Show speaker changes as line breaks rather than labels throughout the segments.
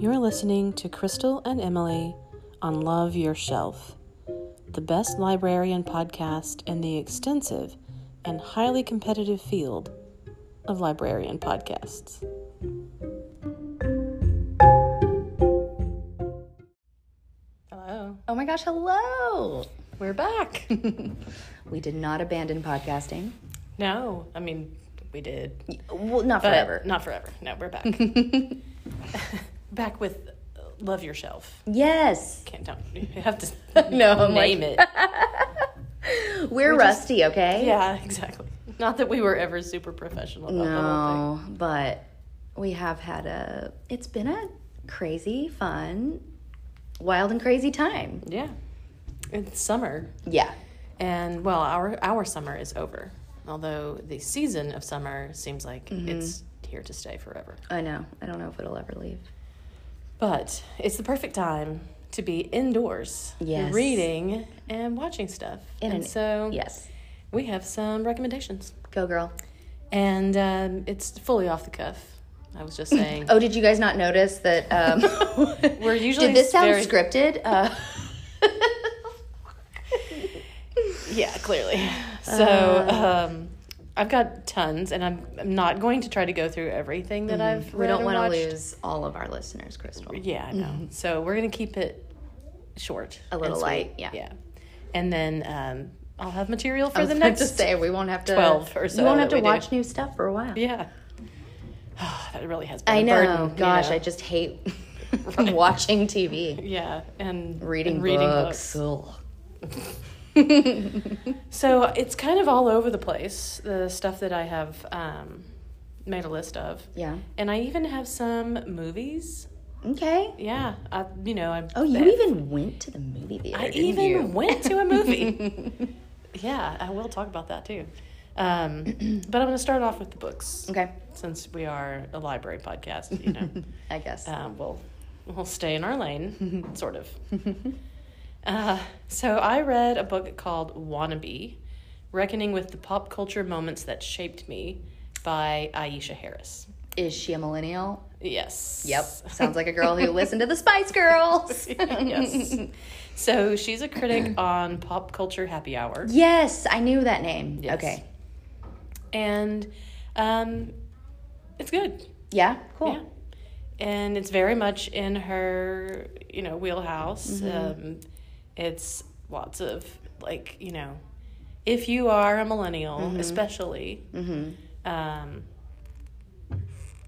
You're listening to Crystal and Emily on Love Your Shelf, the best librarian podcast in the extensive and highly competitive field of librarian podcasts. Hello.
Oh my gosh, hello.
We're back.
We did not abandon podcasting.
no, I mean, we did.
Well, not
But
forever.
Not forever. No, we're back. back with Love Your Shelf.
Yes.
Can't don't you have to
No,
name it.
We're, rusty, okay?
Yeah, exactly. Not that we were ever super professional about the whole thing.
No, but we have had a, it's been a crazy, fun, wild and crazy time.
Yeah. It's summer.
Yeah.
And well, our our summer is over. Although the season of summer seems like
Mm-hmm.
it's here to stay forever.
I know. I don't know if it'll ever leave.
But it's the perfect time to be indoors,
Yes.
reading and watching stuff.
In
and
an-
so
Yes.
we have some recommendations.
Go, girl.
And um, it's fully off the cuff. I was just saying.
Oh, did you guys not notice that? Um,
We're usually
Did this sound
very-
scripted? Uh,
Yeah, clearly. So um, I've got tons, and I'm, I'm not going to try to go through everything that I've
Mm-hmm. we
read
don't want to lose all of our listeners, Crystal.
Yeah, I know. So we're going to keep it short.
A little light, yeah.
Yeah. And then um, I'll have material for the next.
to say we won't have to
12 or so
We won't have to
we do.
watch new stuff for a while.
Yeah. that really has been
I
a
know.
burden, you
Gosh,
know.
I just hate watching TV,
Yeah, and
reading,
and reading
books.
books. So it's kind of all over the place, the stuff that I have um, made a list of.
Yeah.
And I even have some movies.
Okay.
Yeah, I, you know, I.
Oh, you even went to the movie theater.
I even
you?
went to a movie. yeah, I will talk about that too. Um, but I'm going to start off with the books
Okay.
since we are a library podcast. You know,
I guess.
um, we'll we'll stay in our lane, sort of. Uh, so I read a book called Wannabe, Reckoning with the Pop Culture Moments That Shaped Me by Aisha Harris.
Is she a millennial?
Yes.
Yep. Sounds like a girl who listened to the Spice Girls.
yes. So she's a critic on Pop Culture Happy Hour.
yes, I knew that name.
Yes.
Okay.
And um, it's good.
Yeah. Cool.
Yeah. And it's very much in her, you know, wheelhouse. Um, it's lots of like, you know, if you are a millennial, especially, um,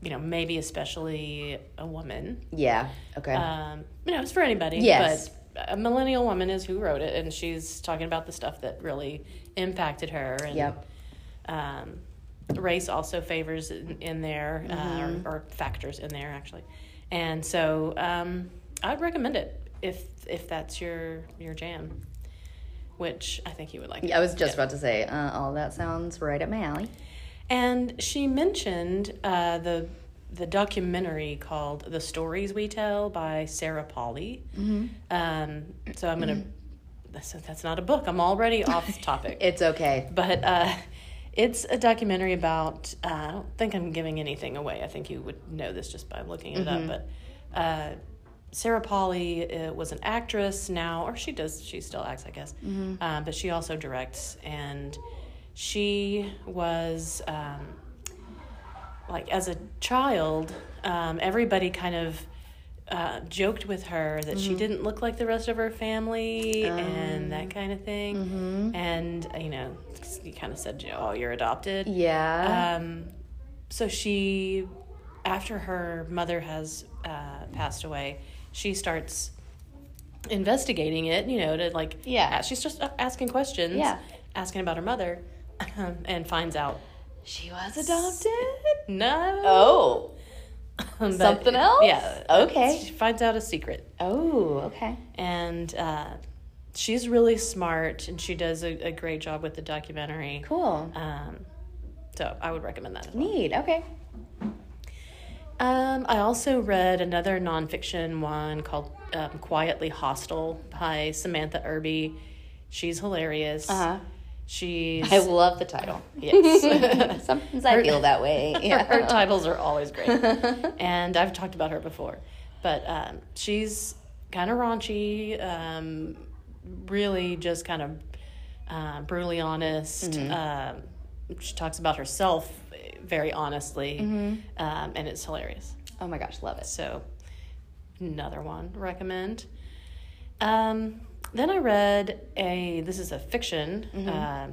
you know, maybe especially a woman.
Yeah. Okay.
Um, you know, it's for anybody.
Yes.
But a millennial woman is who wrote it, and she's talking about the stuff that really impacted her. And,
Yep.
Um, race also favors in, in there,
Mm-hmm.
uh, or, or factors in there actually, and so um, I'd recommend it if if that's your your jam, which I think you would like.
I was just about to say, uh, all that sounds right up my alley.
And she mentioned uh, the the documentary called "The Stories We Tell" by Sarah Polley.
Mm-hmm.
Um, so I'm gonna. That's, that's not a book. I'm already off topic.
It's okay.
but uh, it's a documentary about. Uh, I don't think I'm giving anything away. I think you would know this just by looking it up. But uh, Sarah Polley uh, was an actress now, or she does. She still acts, I guess. Uh, but she also directs, and she was um, like as a child. Um, everybody kind of. Uh, joked with her that she didn't look like the rest of her family and that kind of thing. And, uh, you know, you kind of said, oh, you're adopted.
Yeah.
Um, so she, after her mother has uh, passed away, she starts investigating it. You know, to like
Yeah.
she's just asking questions.
Yeah.
asking about her mother, and finds out
she was adopted.
no.
Oh.
But-
something else?
Yeah.
Okay.
She finds out a secret,
Oh. Okay.
and uh, she's really smart, and she does a, a great job with the documentary.
Cool.
Um, so I would recommend that as well.
Neat. Okay.
Um, I also read another nonfiction one called um, Quietly Hostile by Samantha Irby. She's hilarious.
Uh huh.
She's
I love the title.
yes.
Sometimes I feel that way. Yeah.
her titles are always great, and I've talked about her before. but um, she's kind of raunchy, um, really just kind of uh, brutally honest. Um, she talks about herself very honestly, um, and it's hilarious.
Oh my gosh, love it.
So, another one recommend. Um, then I read a. This is a fiction. Uh,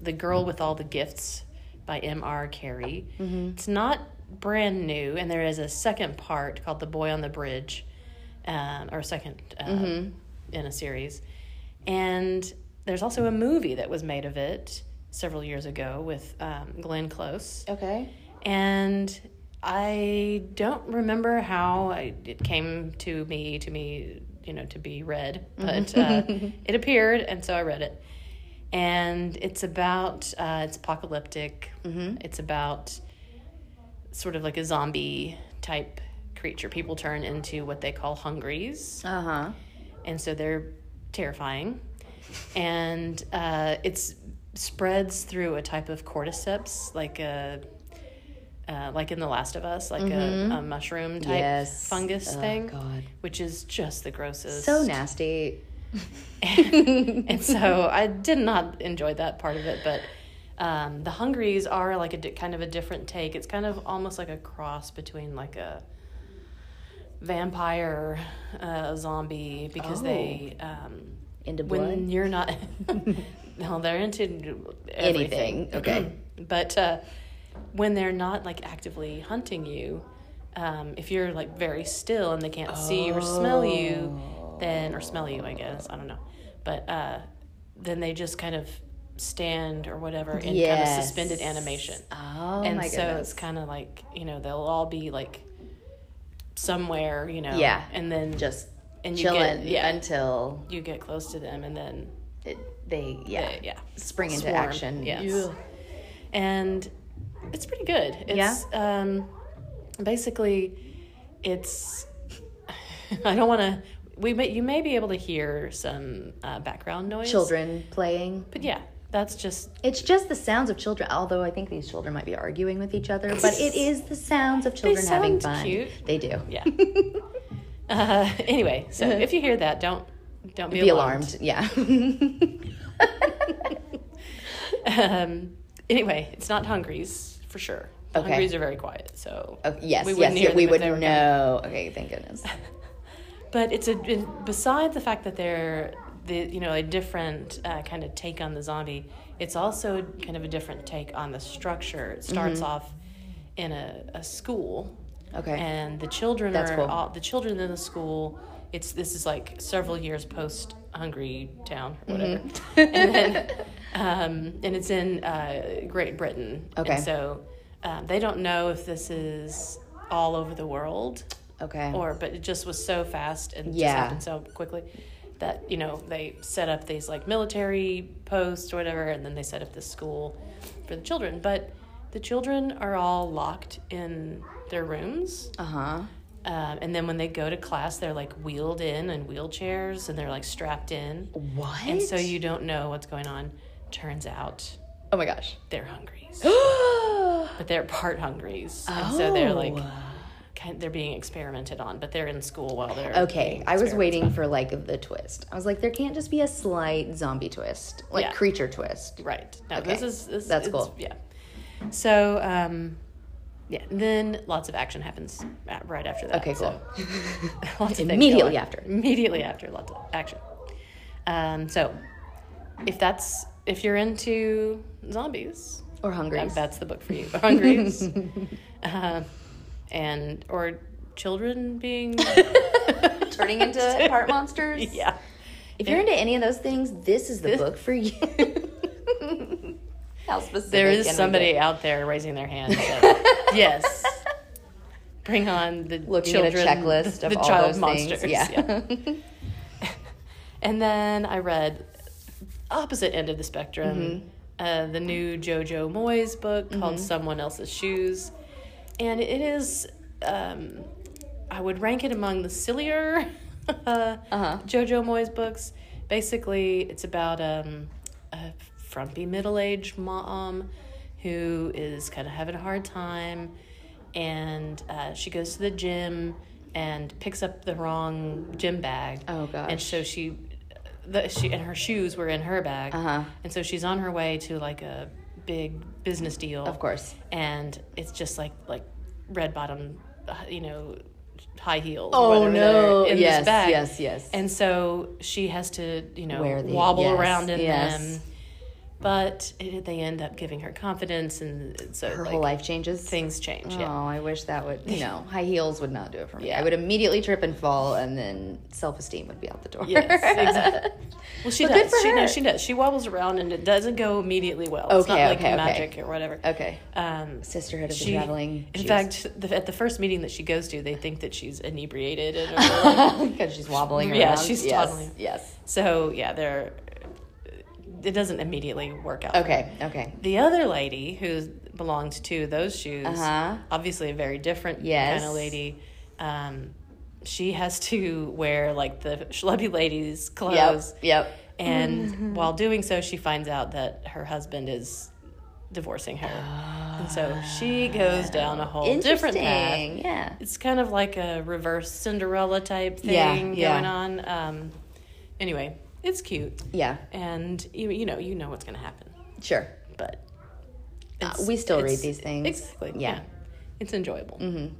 the Girl with All the Gifts by M.R. Carey. It's not brand new, and there is a second part called The Boy on the Bridge, um, or second um, in a series. And there's also a movie that was made of it several years ago with um, Glenn Close.
Okay.
And I don't remember how I, it came to me to me, you know, to be read, but uh, it appeared, and so I read it. And it's about uh, it's apocalyptic. It's about sort of like a zombie type creature. People turn into what they call hungries
Uh huh.
and so they're terrifying. And uh, it's spreads through a type of cordyceps, like a uh, like in The Last of Us, like a, a mushroom type
Yes.
fungus
Oh,
thing,
God.
which is just the grossest.
So nasty.
and so I did not enjoy that part of it, but. Um, the Hungries are like a di- kind of a different take. It's kind of almost like a cross between like a vampire, uh, zombie, because they um,
Into blood.
when you're not no they're into everything.
Anything, okay.
but uh, when they're not like actively hunting you um, if you're like very still and they can't see or smell you then or smell you i guess i don't know. But uh, then they just kind of stand or whatever in kind of suspended animation.
Oh
and
my
so
goodness.
it's kind of like you know they'll all be like somewhere you know
Yeah.
and then
just
and you
chilling
get, yeah.
until
you get close to them and then
they yeah
they- yeah
spring into
Swarm,
action.
yes. and it's pretty good it's um basically it's i don't want to we may you may be able to hear some uh, background noise
Children playing.
but yeah that's just
It's just the sounds of children. Although I think these children might be arguing with each other, but it is the sounds of children having fun.
cute.
They do.
yeah uh, anyway so if you hear that don't don't be,
Be
alarmed,
alarmed. Yeah.
Um anyway it's not hungries for sure the
Okay.
hungries are very quiet so
Oh, yes.
we
yes. yeah, we would know. Okay. Thank goodness.
but it's a it- beside the fact that they're the you know a different uh, kind of take on the zombie it's also kind of a different take on the structure it starts
Mm-hmm.
off in a, a school
Okay.
and the children
That's
are
cool.
all the children in the school it's this is like several years post hungry town or whatever
Mm-hmm.
and then um, and it's in uh, great britain
Okay.
and so um, they don't know if this is all over the world
okay.
or but it just was so fast and
Yeah.
just happened so quickly that you know they set up these like military posts or whatever and then they set up this school for the children but the children are all locked in their rooms
uh huh.
um, and then when they go to class they're like wheeled in in wheelchairs and they're like strapped in
What?
and so you don't know what's going on turns out
Oh my gosh.
they're hungries
oh.
but they're part hungries and so they're like kind they're being experimented on but they're in school while they're
Okay, I was waiting for like the twist. I was like, there can't just be a slight zombie twist, like
Yeah.
creature twist.
Right. No,
Okay.
this is this,
That's cool.
Yeah. So, um, yeah. Then lots of action happens at, right after that.
Okay,
so lots of
Immediately after.
Immediately after, lots of action. Um, so, if that's if you're into zombies,
Or hungry.
that, that's the book for you. Hungries, uh, and or children being
Turning into part monsters.
yeah.
If you're into any of those things, this is the
This-
book for you. How specific.
There is somebody out there raising their hand. So, yes. Bring on the
looking
children,
at a checklist of
the
all
child
those
monsters.
things. Yeah.
And then I read opposite end of the spectrum,
Mm-hmm.
uh, the new JoJo Moyes book called
Mm-hmm.
"Someone Else's Shoes," and it is. Um, I would rank it among the sillier uh,
Uh-huh.
JoJo Moyes books. Basically, it's about um, a frumpy middle-aged mom who is kind of having a hard time, and uh, she goes to the gym and picks up the wrong gym bag.
Oh, gosh.
And so she, the she and her shoes were in her bag.
Uh-huh.
And so she's on her way to like a big business deal.
Of course.
And it's just like like red bottom, uh, you know, high heels.
Oh, no.
in
Yes,
this bag.
yes, yes.
And so she has to, you know,
the-
wobble
yes,
around in
yes.
them. But it, they end up giving her confidence, and so
Her
like,
whole life changes.
things change.
Oh,
Yeah.
I wish that would. You know, high heels would not do it for me.
Yeah.
I would immediately trip and fall, and then self esteem would be out the door.
Yes, exactly. Well, she
But
does. She
her.
no, she does. She wobbles around, and it doesn't go immediately well. It's
Okay,
not like
okay, okay.
magic or whatever.
okay.
Um,
Sisterhood of the Traveling.
in fact, the, at the first meeting that she goes to, they think that she's inebriated,
because she's wobbling around.
Yeah, she's
yes,
toddling.
Yes.
so yeah, they're. It doesn't immediately work out.
Okay. Okay.
The other lady who belonged to those shoes,
Uh-huh.
obviously a very different
Yes.
kind of lady. Um, she has to wear like the schlubby lady's clothes.
Yep. Yep.
And while doing so, she finds out that her husband is divorcing her. and so she goes down a whole different path.
Yeah.
It's kind of like a reverse Cinderella type thing
Yeah,
going
yeah.
on. Um, anyway, it's cute.
Yeah.
And you, you know, you know what's going to happen.
Sure.
But
Uh, we still read these things.
Exactly.
Yeah.
Yeah. It's enjoyable. Mm-hmm.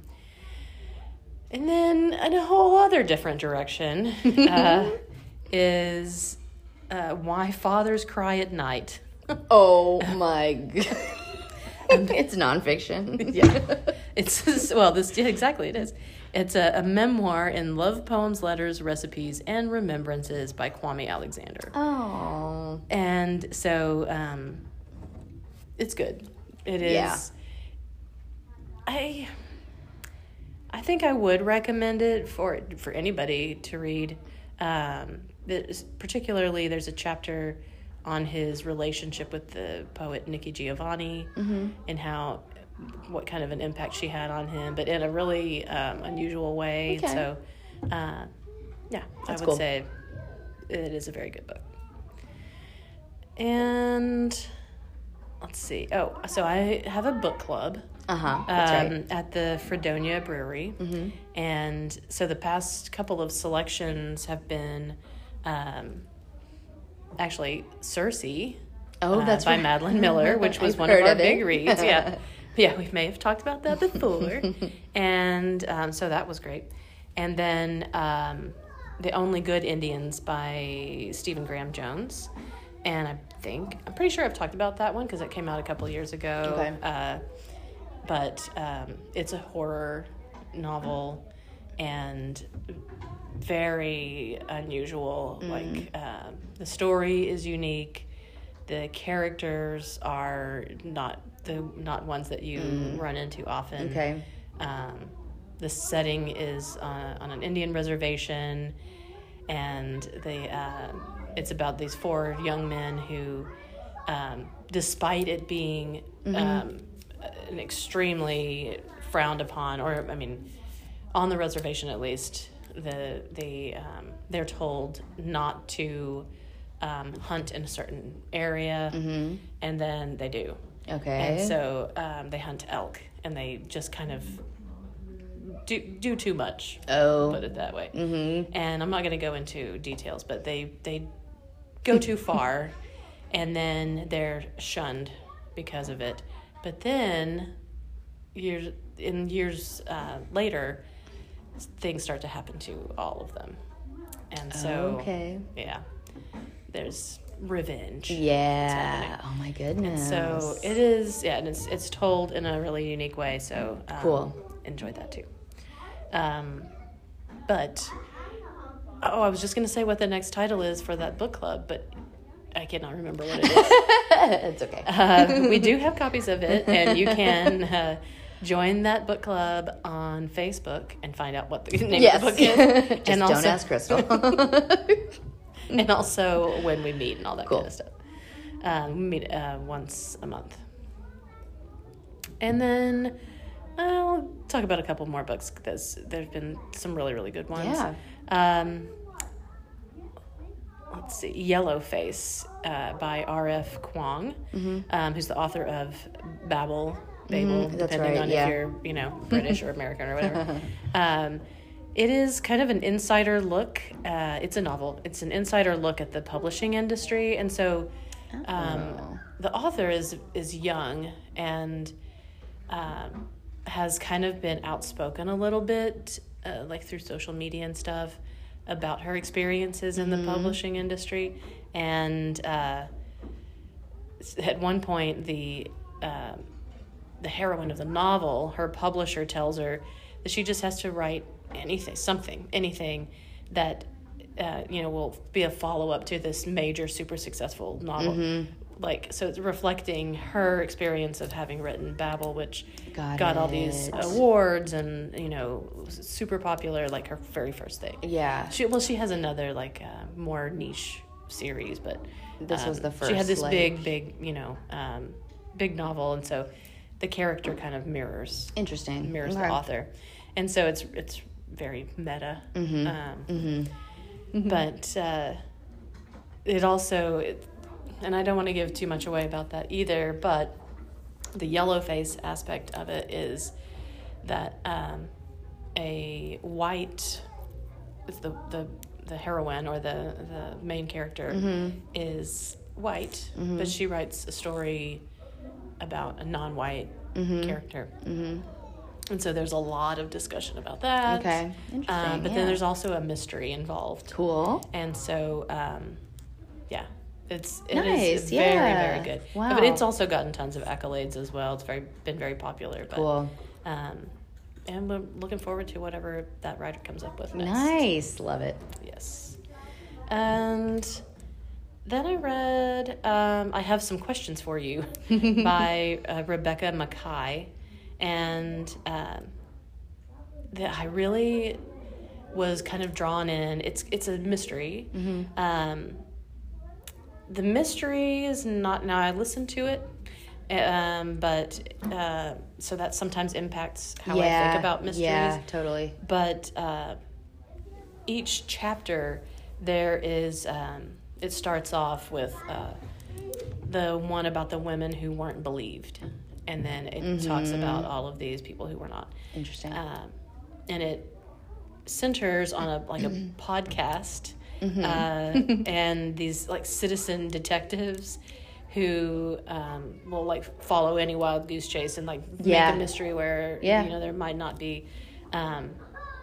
And then in a whole other different direction uh, is uh, why fathers cry at night.
Oh my god. it's nonfiction.
yeah, it's well, this yeah, exactly it is. It's a, a memoir in love poems, letters, recipes, and remembrances by Kwame Alexander.
Oh.
and so um, it's good. It is.
Yeah.
I I think I would recommend it for for anybody to read. Um, particularly, there's a chapter on his relationship with the poet Nikki Giovanni and how what kind of an impact she had on him, but in a really um, unusual way.
Okay.
So, uh, yeah,
That's
I would
cool.
say it is a very good book. And let's see. Oh, so I have a book club
Uh huh.
Um,
right.
At the Fredonia Brewery. Mm-hmm. And so the past couple of selections have been um, actually Circe.
Oh,
uh,
that's
by
right.
Madeline Miller, which was
I've
one of our big reads. Yeah, yeah, we may have talked about that before, and um, so that was great. And then um, the Only Good Indians by Stephen Graham Jones, and I think I'm pretty sure I've talked about that one because it came out a couple years ago.
Okay.
Uh, but um, it's a horror novel and very unusual. Like um, the story is unique. The characters are not the not ones that you run into often.
Okay.
Um, the setting is uh, on an Indian reservation, and they uh, it's about these four young men who, um, despite it being um, an extremely frowned upon, or I mean, on the reservation at least, the the um, they're told not to um, hunt in a certain area, and then they do.
Okay.
And so um, they hunt elk, and they just kind of do do too much.
oh.
Put it that way. Mm-hmm. And I'm not going to go into details, but they they go too far, and then they're shunned because of it. But then years in years uh, later, things start to happen to all of them, and so
okay.
yeah, there's revenge.
Yeah. Oh my goodness.
So it is, yeah, and it's it's told in a really unique way. So um,
Cool.
Enjoyed that too. Um, but oh, I was just gonna say what the next title is for that book club, but I cannot remember what it is.
it's okay.
uh, we do have copies of it, and you can. Uh, Join that book club on Facebook and find out what the name
yes.
of the book is.
Just
and
don't ask Crystal.
and also when we meet and all that
Cool.
kind of stuff. Um, we meet uh, once a month. And then I'll talk about a couple more books. There's, there's been some really, really good ones.
Yeah.
Um, let's see, Yellow Face uh, by R.F. Kuang, um, who's the author of Babel, Babel,
Mm-hmm. that's
depending
right,
on
yeah.
if you're, you know, British or American or whatever. um, It is kind of an insider look. Uh, it's a novel. It's an insider look at the publishing industry, and so um,
Oh.
the author is is young and um, has kind of been outspoken a little bit, uh, like through social media and stuff, about her experiences in the publishing industry, and uh, at one point the um the heroine of the novel, her publisher tells her that she just has to write anything, something, anything that uh, you know will be a follow up to this major, super successful novel. Like so, it's reflecting her experience of having written Babel, which
Got
got all these awards and you know super popular. Like her very first thing.
Yeah.
She well, she has another like uh, more niche series, but
This was
um,
the
She had this
like-
big, big, you know, um, big novel, and so the character kind of mirrors
Interesting.
mirrors
Okay.
the author, and so it's it's very meta.
Mm-hmm.
Um, But uh, it also, it, and I don't want to give too much away about that either. But the yellow face aspect of it is that um, a white, the the the heroine or the the main character
Mm-hmm.
is white, but she writes a story about a non-white
Mm-hmm.
character. And so there's a lot of discussion about that.
Okay. Interesting.
Um, but
yeah.
then there's also a mystery involved.
cool.
And so, um, yeah, it's it is
Nice,
very
yeah.
very good.
Wow.
But it's also gotten tons of accolades as well. It's very been very popular. But,
Cool.
Um, and we're looking forward to whatever that writer comes up with next.
Nice. Love it.
Yes. And then I read, um, I have some questions for you by uh, Rebecca Makkai. And um, that I really was kind of drawn in. It's, it's a mystery. Um, the mystery is not, now I listen to it. Um, but uh, so that sometimes impacts how I think about mysteries
Yeah, totally.
but uh, each chapter there is um, it starts off with uh, the one about the women who weren't believed and then it talks about all of these people who were not
Interesting.
um, and it centers on a like a podcast uh, and these like citizen detectives who um, will like follow any wild goose chase and like
Yeah.
make a mystery where
Yeah.
you know there might not be um,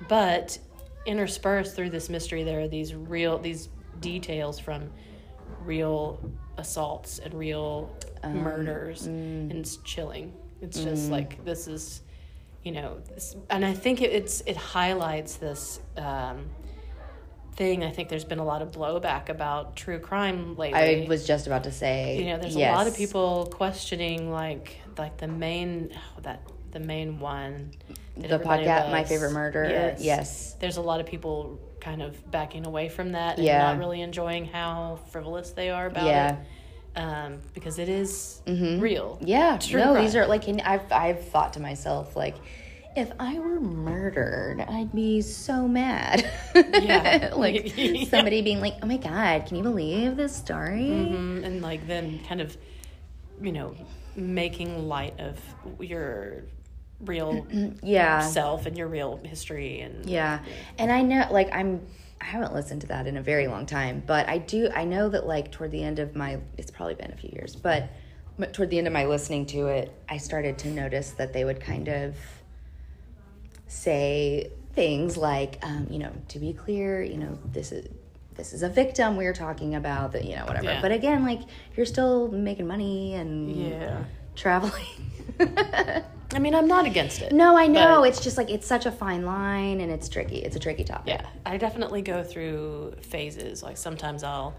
but interspersed through this mystery there are these real these details from real assaults and real Um, murders mm. and it's chilling it's just mm. like this is you know this, and i think it, it's it highlights this um, thing i think there's been a lot of blowback about true crime lately
I was just about to say.
you know there's
yes.
a lot of people questioning like like the main oh, that the main one
The podcast, My. Favorite Murder.
yes.
Yes.
there's a lot of people kind of backing away from that and
Yeah.
not really enjoying how frivolous they are about
Yeah.
it um, because it is
Mhm.
real
Yeah.
True
no,
crime.
these are like, and I've, I've thought to myself, like, if I were murdered, I'd be so mad.
Yeah.
like
Yeah.
somebody being like, oh my God, can you believe this story?
Mhm, and like then kind of you know making light of your real
Yeah.
self and your real history and
Yeah. And I know like I'm I haven't listened to that in a very long time, but I do I know that like toward the end of my it's probably been a few years, but toward the end of my listening to it, I started to notice that they would kind of say things like um, you know, to be clear, you know, this is this is a victim we're talking about that you know whatever.
Yeah.
but again like you're still making money and
yeah.
traveling
I mean, I'm not against it.
no i know
But-
it's just like it's such a fine line and it's tricky it's a tricky topic
Yeah, I definitely go through phases. Like sometimes I'll,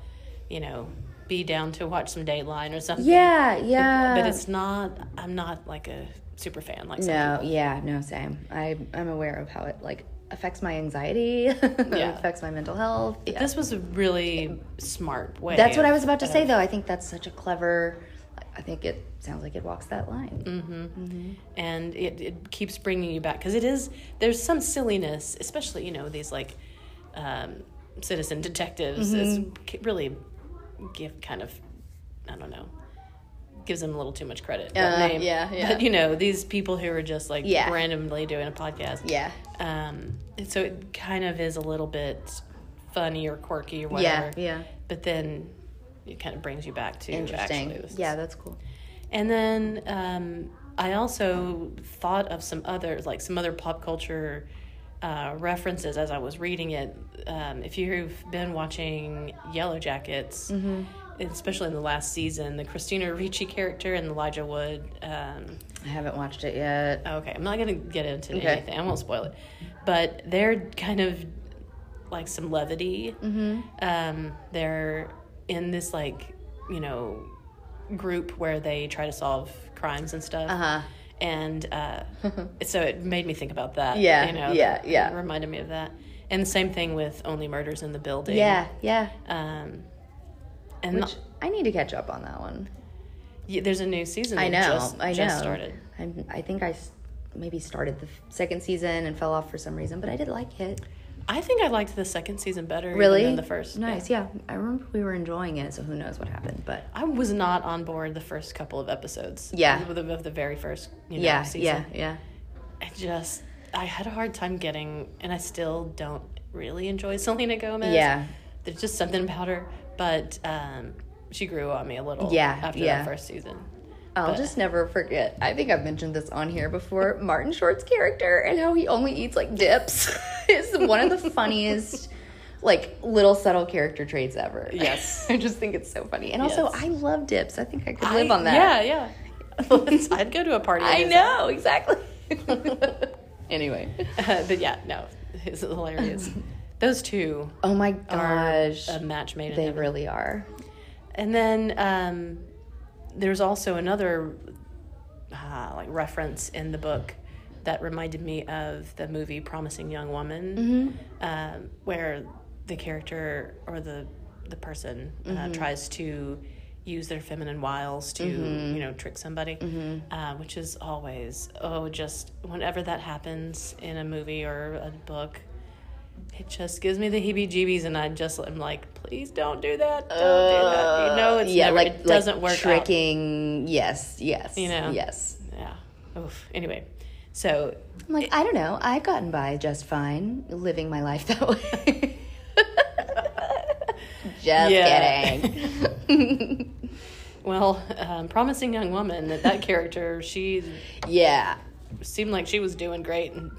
you know, be down to watch some Dateline or something.
Yeah, yeah.
But it's not. I'm not like a super fan. Like
no,
people.
yeah, no, same. I I'm aware of how it like affects my anxiety,
Yeah.
affects my mental health. Yeah.
This was a really smart way.
That's what I was about to say though. I think that's such a clever I think it sounds like it walks that line.
Mm. and it, it keeps bringing you back because it is there's some silliness especially you know these like um, citizen detectives is
Mm-hmm.
c- really give kind of i don't know gives them a little too much credit.
Uh, yeah, yeah.
But you know, these people who are just like
Yeah.
randomly doing a podcast.
Yeah.
Um, and so it kind of is a little bit funny or quirky or whatever.
Yeah.
whatever.
Yeah.
But then it kind of brings you back to
Interesting.
actually
yeah, that's cool.
and then um, I also thought of some other, like some other pop culture uh, references as I was reading it. Um, if you've been watching Yellow Jackets, especially in the last season, the Christina Ricci character and the Elijah Wood. Um,
I haven't watched it yet.
okay, I'm not going to get into
Okay.
anything. I won't spoil it. But they're kind of like some levity.
Mm-hmm.
Um, they're in this like, you know, group where they try to solve crimes and stuff.
Uh huh.
And uh, so it made me think about that.
Yeah,
you know,
yeah, yeah.
It reminded me of that. And the same thing with Only Murders in the Building.
Yeah. Yeah.
Um, and
Which I need to catch up on that one.
yeah, there's a new season.
I know.
Just,
I know.
Just started.
I'm, I think I maybe started the second season and fell off for some reason, but I did like it.
I think I liked the second season better
Really?
than the first.
Nice. Yeah. I remember we were enjoying it, so who knows what happened, but
I was not on board the first couple of episodes.
Yeah.
Of the, of the very first, you know,
yeah,
season.
yeah, yeah.
I just, I had a hard time getting, and I still don't really enjoy Selena Gomez.
Yeah.
There's just something about her, but um, she grew on me a little.
Yeah,
After
yeah.
that first season.
I'll
But-
just never forget. I think I've mentioned this on here before. Martin Short's character and how he only eats like dips is one of the funniest, like little subtle character traits ever.
Yes.
I just think it's so funny. And also, I love dips. I think I could live
I-
on that.
Yeah, yeah. I'd go to a party.
I know exactly. anyway.
but yeah, no, it's hilarious. Those two
Oh my gosh,
a match made in
they
heaven.
really are.
And then um, there's also another uh, like reference in the book that reminded me of the movie Promising Young Woman, um, where the character or the the person uh, tries to use their feminine wiles to you know trick somebody, uh, which is always oh just whenever that happens in a movie or a book. It just gives me the heebie-jeebies, and I just am like, please don't do that. Don't do that. You know, it's
yeah,
never,
like
it doesn't
like
work. out.
tricking. Yes, yes,
You know?
yes.
Yeah. Oof. Anyway, so
I'm like, I don't know. I've gotten by just fine living my life that way. just kidding.
well, um, promising young woman. That that character, she
yeah.
seemed like she was doing great and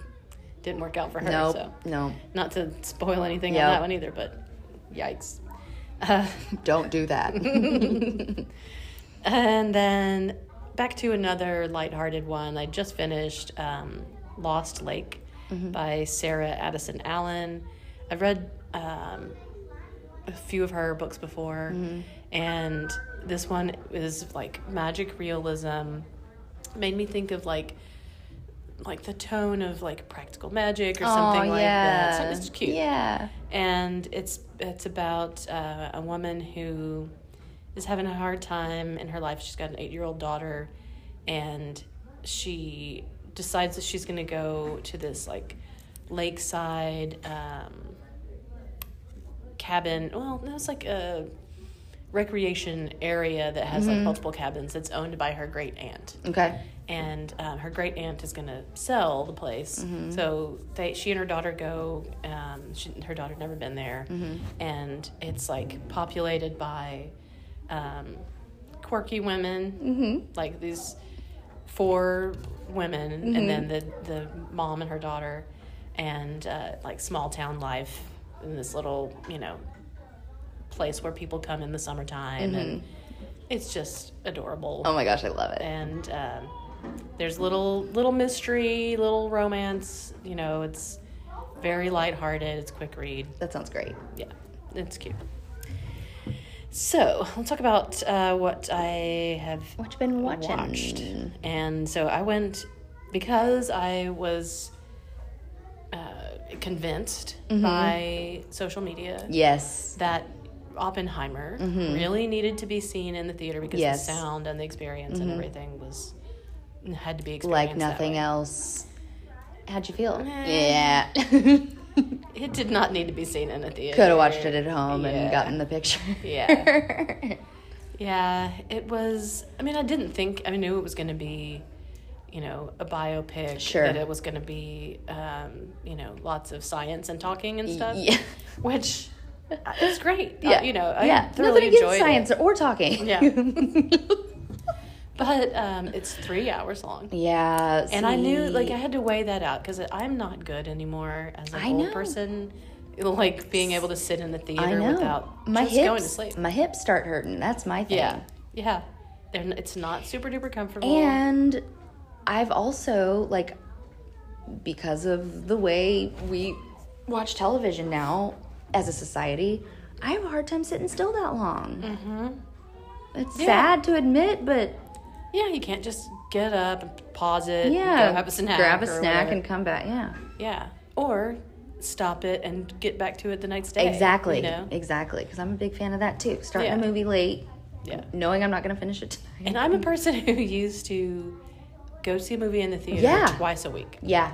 didn't work out for her.
Nope.
So
No.
not to spoil anything
Yep.
on that one either, but yikes. Uh,
Don't do that.
and then back to another lighthearted one. I just finished um, Lost Lake by Sarah Addison Allen. I've read um, a few of her books before, and this one is like magic realism. Made me think of like like the tone of like practical magic or something like that. So it's cute
Yeah.
and it's it's about uh, a woman who is having a hard time in her life. She's got an eight year old daughter, and she decides that she's going to go to this like lakeside um, cabin. Well, no, it's like a recreation area that has like multiple cabins. That's owned by her great aunt
Okay.
And um, her great aunt is going to sell the place. So they, she and her daughter go. Um, she, her daughter never been there, and it's like populated by um, quirky women, like these four women, and then the the mom and her daughter, and uh, like small town life in this little you know place where people come in the summertime, and it's just adorable.
Oh my gosh, I love it.
and um, there's little little mystery, little romance. You know, it's very lighthearted. It's quick read.
That sounds great.
Yeah, it's cute. So let's talk about uh, what I have
What you been watching?
watched. And so I went because I was uh, convinced by social media
Yes.
that Oppenheimer really needed to be seen in the theater because
Mm-hmm. Yes.
the sound and the experience and everything was had to be experienced
Like nothing else. How'd you feel?
Eh.
Yeah.
It did not need to be seen in a theater.
Could have watched it at home
Yeah.
and gotten the picture.
Yeah. Yeah, it was. I mean, I didn't think. I knew it was going to be, you know, a biopic.
Sure.
That it was going to be, um, you know, lots of science and talking and stuff.
Yeah.
Which, uh, it's great. Uh,
Yeah.
you know, I
yeah.
thoroughly
against
enjoyed
science
it.
or talking.
Yeah. But um, it's three hours long.
yeah.
And I knew, like, I had to weigh that out because I'm not good anymore as a old person. Like being able to sit in the theater without
my
just
hips,
going to sleep.
My hips start hurting. That's my thing.
Yeah, yeah. They're, it's not super duper comfortable.
And I've also like because of the way we watch television now as a society, I have a hard time sitting still that long. Mm-hmm. It's
Yeah.
sad to admit, but
yeah, you can't just get up and pause it.
yeah,
go have a snack.
grab a snack
whatever.
and come back. Yeah,
yeah, or stop it and get back to it the next day.
exactly,
You know?
exactly. Because I'm a big fan of that too. Starting
Yeah.
a movie late,
Yeah.
knowing I'm not going to finish it tonight.
And I'm a person who used to go see a movie in the theater
Yeah.
twice a week,
yeah,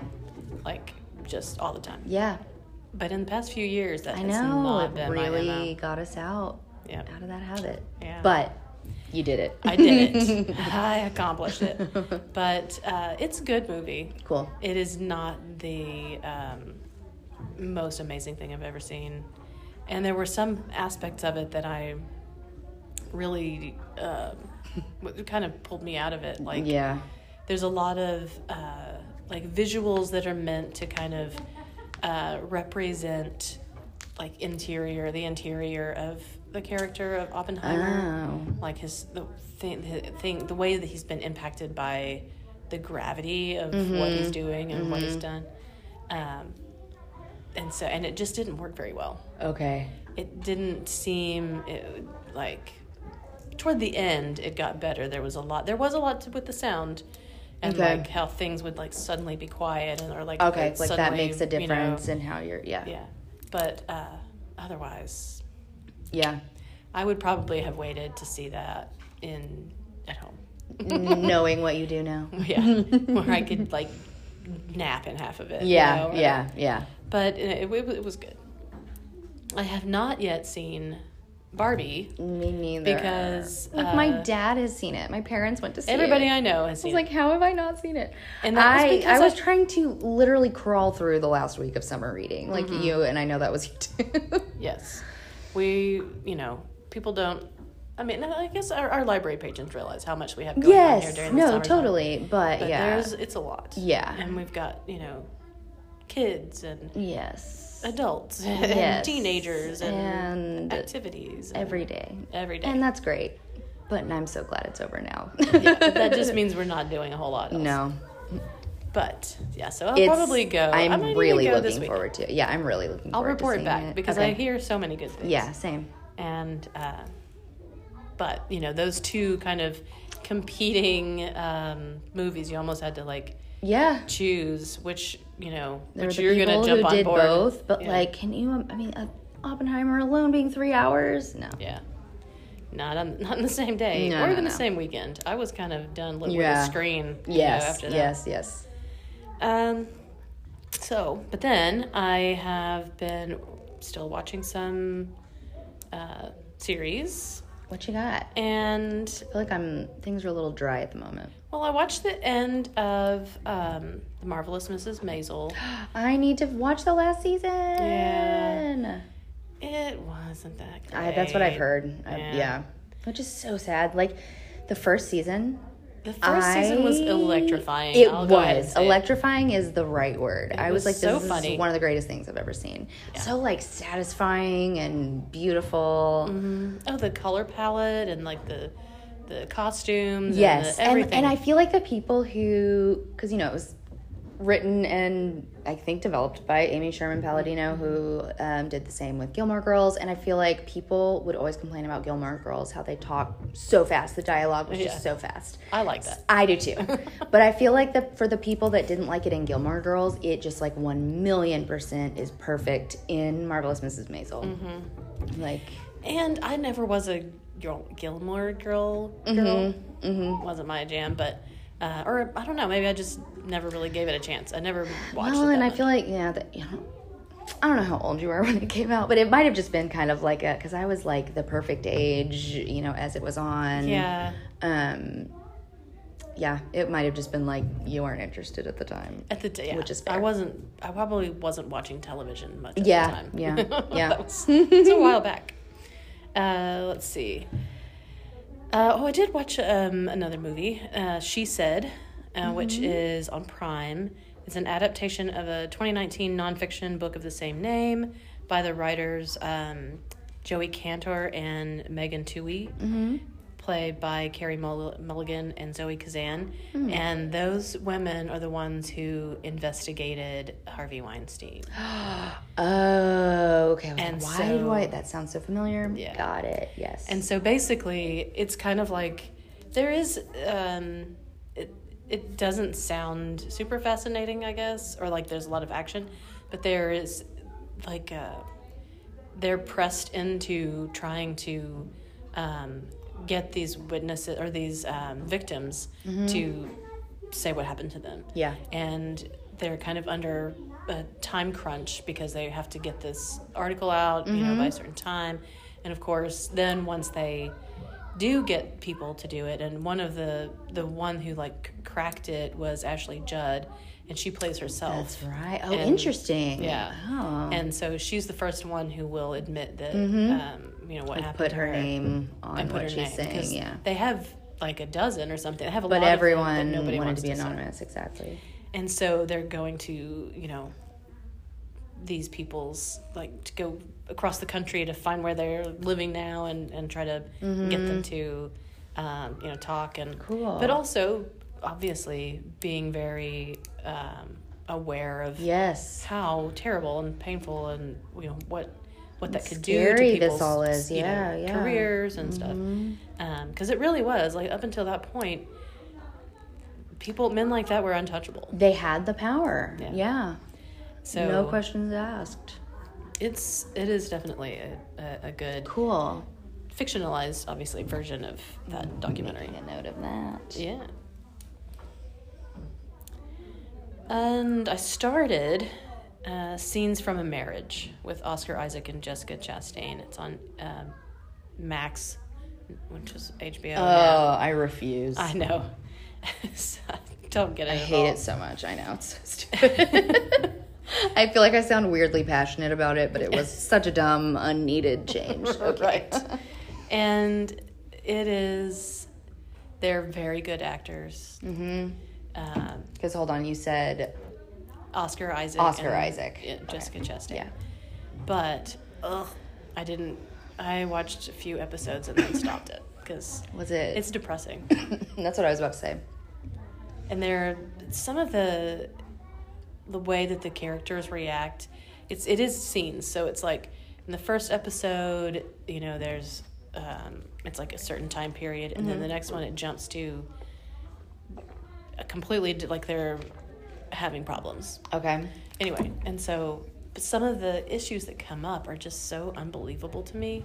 like just all the time.
yeah.
But in the past few years, that
I
has
know
not
it
been
really got us out
Yeah.
out of that habit.
Yeah.
But you did it.
I did it. I accomplished it. But uh, it's a good movie.
cool.
It is not the um, most amazing thing I've ever seen. And there were some aspects of it that I really what kind of pulled me out of it. Like,
Yeah.
there's a lot of uh, like visuals that are meant to kind of uh, represent like interior, the interior of the character of Oppenheimer
Oh.
like his the thing, the thing, the way that he's been impacted by the gravity of what he's doing and what he's done, um, and so and it just didn't work very well.
Okay.
It didn't seem it, like toward the end it got better. There was a lot. There was a lot to, with the sound. And
Okay.
like how things would like suddenly be quiet and or like
Okay,
it
like that makes a
you know,
difference in how you're. Yeah.
yeah, but uh, otherwise,
Yeah.
I would probably have waited to see that in at home.
Knowing what you do now.
Yeah, where I could like nap in half of it. you
Yeah.
know,
yeah. Yeah.
But it, it, it was good. I have not yet seen Barbie.
Me neither.
Because,
like my
uh,
dad has seen it. My parents went to see it.
Everybody
it.
I know has seen. It.
I was like, how have I not seen it?
And that was
I,
because
I was
I-
trying to literally crawl through the last week of summer reading, like
Mm-hmm.
you, and I know that was you too.
Yes, we. You know, people don't. I mean, I guess our, our library patrons realize how much we have going on here
yes,
during the
no, totally, but,
But
yeah,
there's it's a lot.
Yeah.
and we've got you know, kids and
yes,
adults
Yes.
and teenagers and,
And
activities and
every day,
every day.
and that's great. But I'm so glad it's over now.
yeah, that just means we're not doing a whole lot. Else.
no,
But yeah, so I'll
it's,
probably go. I
I'm
might
really
go
looking forward to it. Yeah, I'm really looking
I'll
forward to
it.
I'll
report
back
because I hear so many good things.
Yeah, same.
and uh, but you know those two kind of competing um, movies, you almost had to like
Yeah.
choose which you know
There
which you're gonna jump
who
on
did
board.
both, but
Yeah.
like, can you? I mean, uh, Oppenheimer alone being three hours? No.
yeah. Not on not on the same day
No,
or
no,
even
no.
the same weekend. I was kind of done with
Yeah.
the screen. Yes, know,
Yes. yes.
Um, so, but then I have been still watching some uh, series,
What you got?
and
I feel like I'm things are a little dry at the moment.
well, I watched the end of um, the marvelous Mrs. Maisel.
I need to watch the last season.
Yeah. It wasn't that great.
I, that's what I've heard. I,
Yeah.
yeah. Which is so sad. Like the first season.
The first season was electrifying.
It
I'll go ahead and
was electrifying is the right word. I was,
was
like,
so
this is one of the greatest things I've ever seen. So like satisfying and beautiful. Mm-hmm.
Oh, the color palette and like the the costumes.
Yes,
and, the
and and I feel like the people who, because you know, it was written and I think developed by Amy Sherman Palladino, who um, did the same with Gilmore Girls. And I feel like people would always complain about Gilmore Girls, how they talk so fast. The dialogue was
Yeah.
just so fast.
I like that.
I do too. but I feel like the for the people that didn't like it in Gilmore Girls, it just like one million percent is perfect in Marvelous Mrs. Maisel.
Mm-hmm.
Like,
And I never was a Gil- Gilmore girl. Girl wasn't my jam, but uh, or I don't know. Maybe I just never really gave it a chance. I never watched
well,
it.
and
that
I feel like yeah, that you know, I don't know how old you were when it came out, but it might have just been kind of like a because I was like the perfect age, you know, as it was on.
Yeah.
Um. Yeah, it might have just been like you weren't interested at the time.
At the yeah,
Which is
I wasn't. I probably wasn't watching television much at
Yeah,
the time.
yeah, yeah.
that was it's a while back. Uh, let's see. Uh, oh, I did watch um, another movie. Uh, she said, uh, which
Mm-hmm.
is on Prime. It's an adaptation of a 2019 nonfiction book of the same name by the writers um, Jodi Kantor and Megan Twohey
Mm-hmm.
Played by Carey Mull- Mulligan and Zoe Kazan.
Hmm.
And those women are the ones who investigated Harvey Weinstein.
Oh, okay.
And
like, why do I? That sounds so familiar.
Yeah.
Got it. Yes.
And so basically, it's kind of like there is. Um, it it doesn't sound super fascinating, I guess, or like there's a lot of action, but there is like uh, they're pressed into trying to um, get these witnesses or these um, victims to say what happened to them.
Yeah.
And they're kind of under a time crunch because they have to get this article out, you know, by a certain time. And of course, then once they do get people to do it, and one of the the one who like cracked it was Ashley Judd, and she plays herself.
That's right. Oh,
And-
interesting.
Yeah.
Oh.
And so she's the first one who will admit that, um, you know, what happened.
put
to
her name on
and put
what
her
she's
name
saying. Yeah.
they have like a dozen or something. They have a
But
lot
everyone
of them that nobody
wanted to be
say.
anonymous. Exactly.
and so they're going to you know these people's like to go across the country to find where they're living now and and try to get them to um, you know talk and
Cool.
but also obviously being very um, aware of
Yes.
how terrible and painful and you know what what that could do to people's
all is.
you know,
Yeah, yeah. Mm-hmm.
careers and stuff because it really was like up until that point people men like that were untouchable
They had the power.
Yeah.
Yeah.
so
no questions asked.
it's it is definitely a, a, a good
Cool.
fictionalized obviously version of that documentary
Making a note of that.
yeah and i started uh, scenes from a marriage with oscar isaac and jessica chastain it's on um, max which is hbo
Oh,
now.
I refuse.
i know So, don't get it
I
at
hate
all.
it so much. I know it's so stupid. I feel like I sound weirdly passionate about it, but it was such a dumb, unneeded change. Okay.
right. And it is, they're very good actors.
Mm-hmm.
Um,
Because hold on, you said
Oscar Isaac.
Oscar Isaac.
yeah, Jessica Chastain.
yeah.
But, ugh, I didn't, I watched a few episodes and then stopped it because
Was it?
it's depressing.
That's what I was about to say.
and there, some of the, the way that the characters react, it's, it is scenes. So it's like in the first episode, you know, there's, um, it's like a certain time period, and then the next one it jumps to a completely like they're having problems.
Okay.
Anyway, and so some of the issues that come up are just so unbelievable to me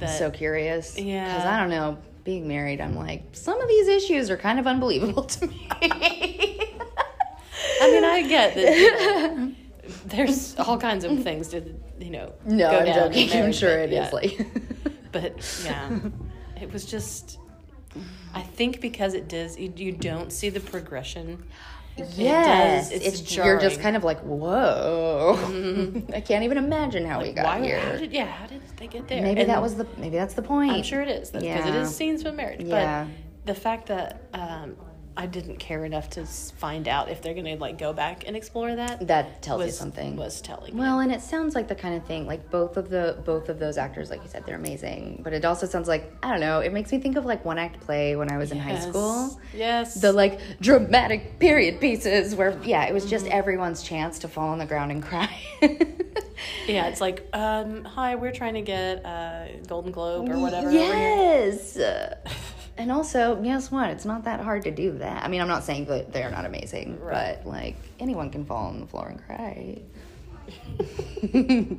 that
so curious.
Yeah.
Because I don't know, being married, I'm like, some of these issues are kind of unbelievable to me.
I mean I get that you know, there's all kinds of things to you know
no,
go
I'm joking. I'm sure it is like.
but yeah it was just i think because it does you, you don't see the progression
Yes,
does.
it's,
It's
you're just kind of like, whoa! I can't even imagine how we got
why
here.
how did yeah how did they get there
maybe
And
that was the maybe that's the point.
i'm sure it is because it
Yeah.
is scenes from marriage
Yeah.
but the fact that um, i didn't care enough to find out if they're gonna like go back and explore that
that tells
was
you something.
was telling
Well, and it sounds like the kind of thing like both of the both of those actors, like you said, they're amazing. But it also sounds like I don't know. It makes me think of like one act play when I was in high school.
yes
The like dramatic period pieces where yeah, it was just
Mm-hmm.
everyone's chance to fall on the ground and cry.
yeah it's like um, hi we're trying to get a golden globe or whatever over here.
Yes. And also, guess what? It's not that hard to do that. I mean, I'm not saying that they're not amazing,
Right.
but like anyone can fall on the floor and cry.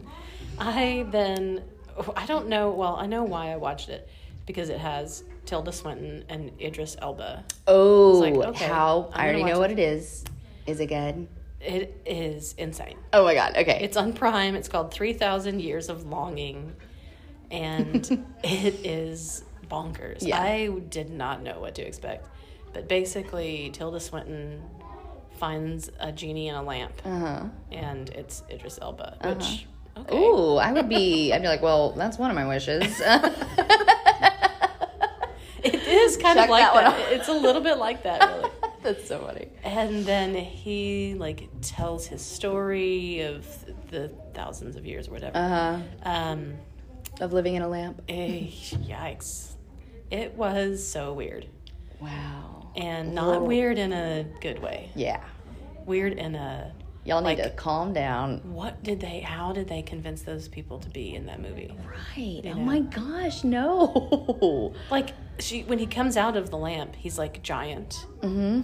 I then oh, I don't know. Well, I know why I watched it because it has Tilda Swinton and Idris Elba.
Oh,
like, okay,
how
I'm
already know
watch
what it is. Is it good?
It is insane.
Oh my god. Okay.
It's on Prime. It's called 3000 Years of Longing. And it is bonkers.
Yeah.
I did not know what to expect. But basically, Tilda Swinton finds a genie in a lamp.
uh-huh.
And it's Idris Elba, which. Okay.
Ooh, I would be. I'd be like, well, that's one of my wishes.
It is kind
Check
of like
that
that. It's a little bit like that, really.
that's so funny.
And then he like tells his story of the thousands of years or whatever.
Uh huh.
Um,
Of living in a lamp.
eh, yikes! It was so weird,
Wow.
and not
Whoa.
weird in a good way.
Yeah.
Weird in a
Y'all need
Like-
to calm down.
what did they? How did they convince those people to be in that movie?
Right. Oh
know.
my gosh, no.
Like she, when he comes out of the lamp, he's like giant.
mm-hmm.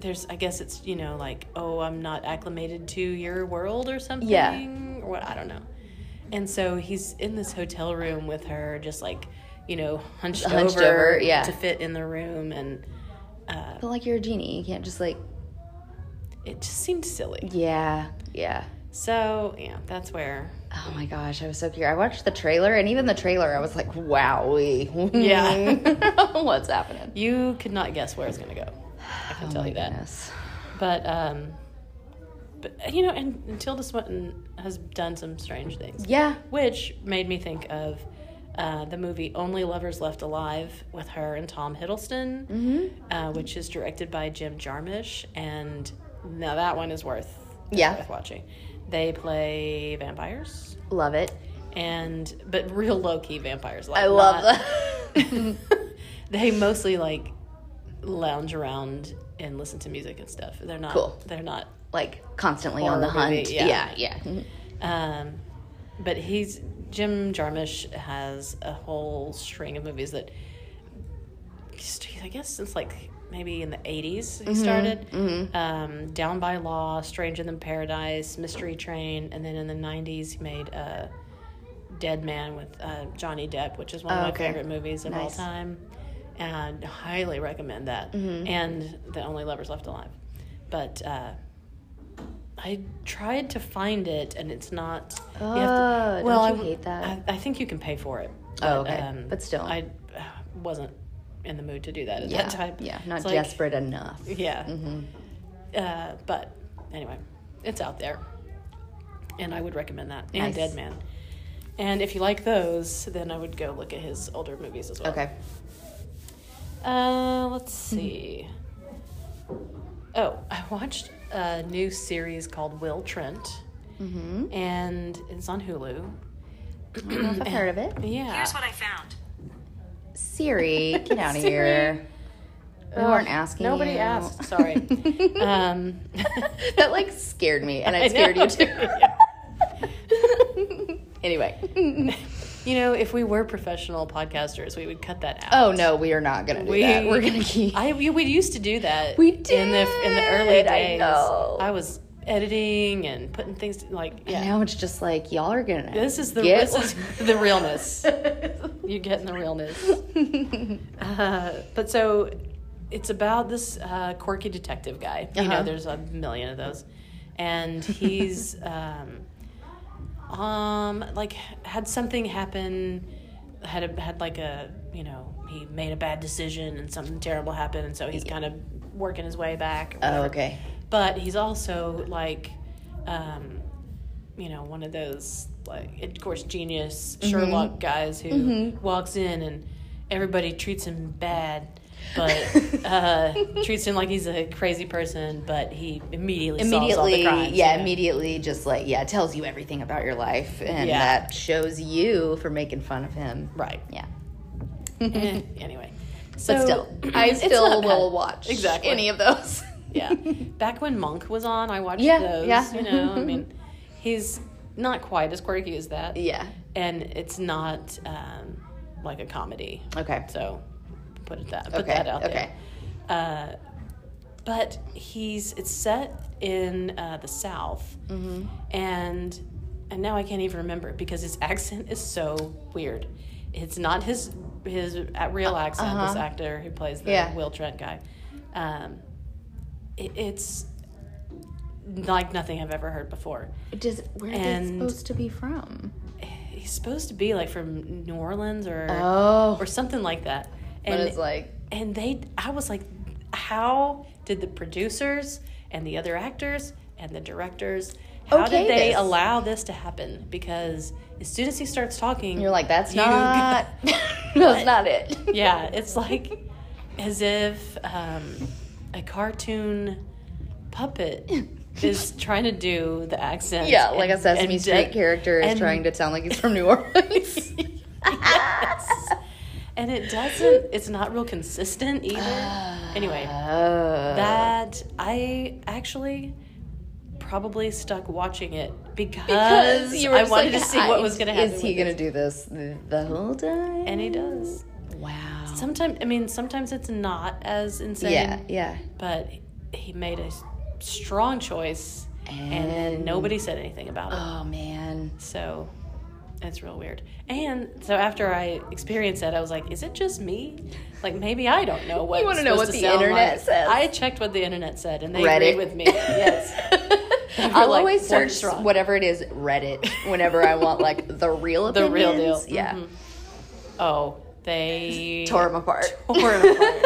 there's i guess it's you know like oh i'm not acclimated to your world or something
Yeah.
or what i don't know and so he's in this hotel room with her just like you know hunched,
Hunched
over,
over, yeah.
to fit in the room and
But like you're a genie, you can't just like.
it just seemed silly
Yeah. Yeah.
so yeah that's where
Oh my gosh, I was so curious. I watched the trailer, and even the trailer, I was like, "Wowee,
Yeah.
what's happening?"
you could not guess where it's going to go i can
Oh
tell you that
goodness.
but um but you know and, and tilda swinton has done some strange things
Yeah.
which made me think of uh, the movie Only Lovers Left Alive with her and Tom Hiddleston,
Mm-hmm.
uh, which is directed by Jim Jarmusch, and now that one is worth
Yeah.
worth watching. They play vampires,
Love it.
and but real low key vampires. Like
I love
not-
that.
they mostly like lounge around and listen to music and stuff. They're not.
Cool.
They're not
like constantly on the
movie,
hunt.
yeah.
yeah. yeah.
Um, but he's Jim Jarmusch has a whole string of movies that I guess since like maybe in the 80s he started. Um, Down by Law, Stranger Than Paradise, Mystery Train, and then in the 90s he made uh, Dead Man with uh, Johnny Depp, which is one of
Oh,
my
okay.
favorite movies of all time. And highly recommend that. And The Only Lovers Left Alive. But uh, I tried to find it, and it's not. you
Oh, don't
I
you
w-
hate that?
I, I think you can pay for it.
Oh, okay. But still.
I uh, wasn't in the mood to do that at
Yeah.
that time.
Yeah. Not
It's like-
desperate enough.
Yeah.
Mm-hmm.
Uh, but anyway, it's out there, and I would recommend that. And
Nice.
Dead Man. And if you like those, then I would go look at his older movies as well.
Okay.
Uh, let's see. Oh, I watched a new series called Will Trent,
Mm-hmm.
and it's on Hulu.
I don't know if I've heard of it.
Yeah.
Here's what I found.
Siri, get out of
Siri.
here. We
Ugh,
weren't asking.
Nobody
you.
asked. Sorry. um,
that like scared me, and I,
I
scared
know.
you too. anyway.
You know, if we were professional podcasters, we would cut that out.
Oh no, we are not gonna do
We
that. We're gonna keep.
I we, we used to do that.
We did
in the in the early
did, I
days.
know.
I was editing and putting things like
And
yeah.
now it's just like y'all are gonna.
This is the
get-
this is the realness. You're getting the realness. Uh, but so it's about this uh, quirky detective guy. You know,
Uh-huh.
there's a million of those, and he's um, um like had something happen. Had a, had like a you know he made a bad decision and something terrible happened, and so he's kind of working his way back.
Oh, okay.
but he's also like um you know one of those like of course genius
Mm-hmm.
sherlock guys who walks in and everybody treats him bad but uh treats him like he's a crazy person but he immediately solves all the
Immediately,
crimes,
yeah,
you know?
immediately, just like yeah, tells you everything about your life, and
Yeah.
that shows you for making fun of him.
right
Yeah,
Eh, anyway so
but still, I still will watch
exactly
any of those.
yeah. Back when Monk was on, I watched
Yeah,
those.
yeah.
You know, I mean, he's not quite as quirky as that.
yeah.
And it's not um, like a comedy.
Okay.
So put it that put
Okay,
that out
okay.
there. Uh, but he's it's set in uh, the South,
Mm-hmm.
and and now I can't even remember it because his accent is so weird. It's not his his uh, real accent. This
uh-huh.
actor who plays the
Yeah.
Will Trent guy. Um, it, it's like nothing I've ever heard before.
Does where they supposed to be from?
He's supposed to be like from New Orleans or
Oh,
or something like that.
But
And
it's like
and they I was like how did the producers and the other actors and the directors how
Okay
did they
this.
allow this to happen? Because as soon as he starts talking,
you're like that's
you-
not that's not it.
yeah, it's like as if um, a cartoon puppet is trying to do the accent.
Yeah, like a
and-
Sesame
and
Street
do-
character is
and-
trying to sound like he's from New Orleans.
yes. And it doesn't, it's not real consistent either. anyway,
Uh,
that I actually probably stuck watching it because,
because
I wanted
like,
to see what was going to happen.
Is he going to do this the, the whole time?
And he does.
Wow.
Sometimes, I mean, sometimes it's not as insane.
yeah, yeah.
but he made a strong choice and,
And-
nobody said anything about it
Oh man.
so it's real weird and so after i experienced that i was like is it just me like maybe i don't know what
You wanna know what
to
the internet
like.
says.
i checked what the internet said and they
Reddit.
agreed with me yes
I'll
like,
always search whatever it is Reddit whenever I want like the real
the real deal
Yeah.
Mhm. oh they
Tore him apart.
tore him apart.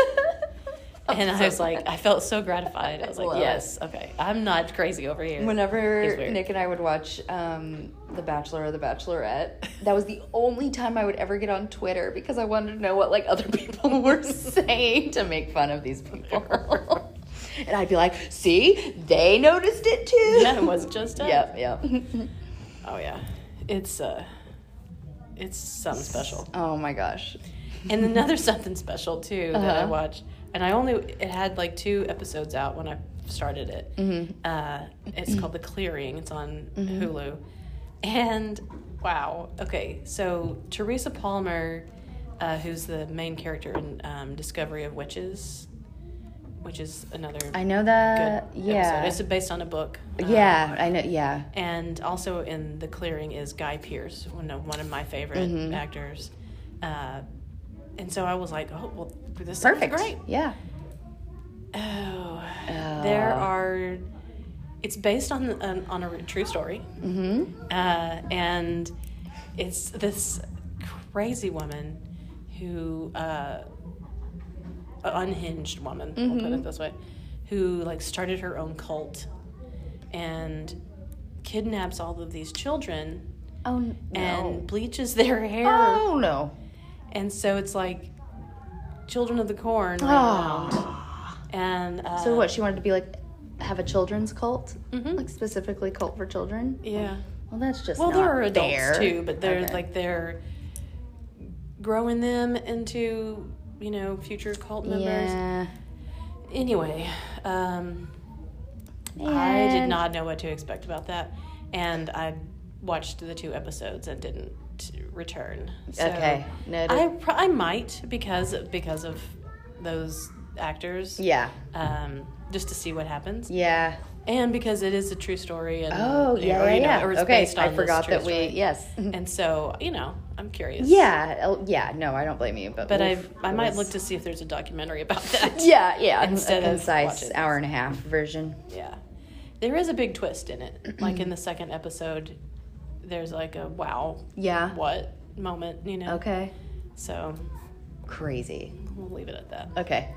And i was like i felt so gratified i was like
Love it.
yes okay i'm not crazy over here
Whenever Nick and I would watch um, The Bachelor or The Bachelorette, that was the only time I would ever get on Twitter because I wanted to know what like other people were saying to make fun of these people. and I'd be like, "See, they noticed it too."
yeah it was just us.
Yep, yep.
Oh yeah, it's uh, it's something special.
oh my gosh.
And another something special too that I
Uh-huh.
watched, and I only it had like two episodes out when I started it.
Mm-hmm.
Uh, it's called The Clearing. It's on Hulu, and wow. Okay, so Teresa Palmer, uh, who's the main character in um, Discovery of Witches, which is another
I know that.
episode.
Yeah.
It's based on a book. Um,
yeah, I know. Yeah.
and also in The Clearing is Guy Pearce, one of, one of my favorite
Mm-hmm.
actors. Uh, and so I was like, oh, well, this
Perfect.
great.
Yeah.
Oh, there are. It's based on on, on a true story,
Mm-hmm.
uh, and it's this crazy woman who, uh, unhinged woman, we'll put
Mm-hmm.
it this way, who like started her own cult, and kidnaps all of these children
Oh no.
and bleaches their hair.
oh no.
And so it's like Children of the Corn right around. And uh,
So what? She wanted to be like have a children's cult,
Mhm.
like specifically cult for children.
Yeah.
Well, that's just
Well, there are adults
fair.
too, but they're
Okay.
like they're growing them into you know future cult members.
yeah.
Anyway, um, I did not know what to expect about that, and I watched the two episodes and didn't return. So
Okay, noted.
I I might because because of those actors.
Yeah.
Um, just to see what happens,
Yeah.
and because it is a true story. And
Oh
or,
yeah, yeah,
you know,
yeah.
or
okay, I forgot that we.
story.
Yes.
And so you know, I'm curious.
yeah. Yeah. No, I don't blame you. But
But I I might look to see if there's a documentary about that.
Yeah. Yeah.
Instead
a
of
concise
watching
hour and a half version.
Yeah. There is a big twist in it. Like in the second episode, there's like a wow,
Yeah.
what moment, you know?
Okay.
So
Crazy.
we'll leave it at that.
Okay.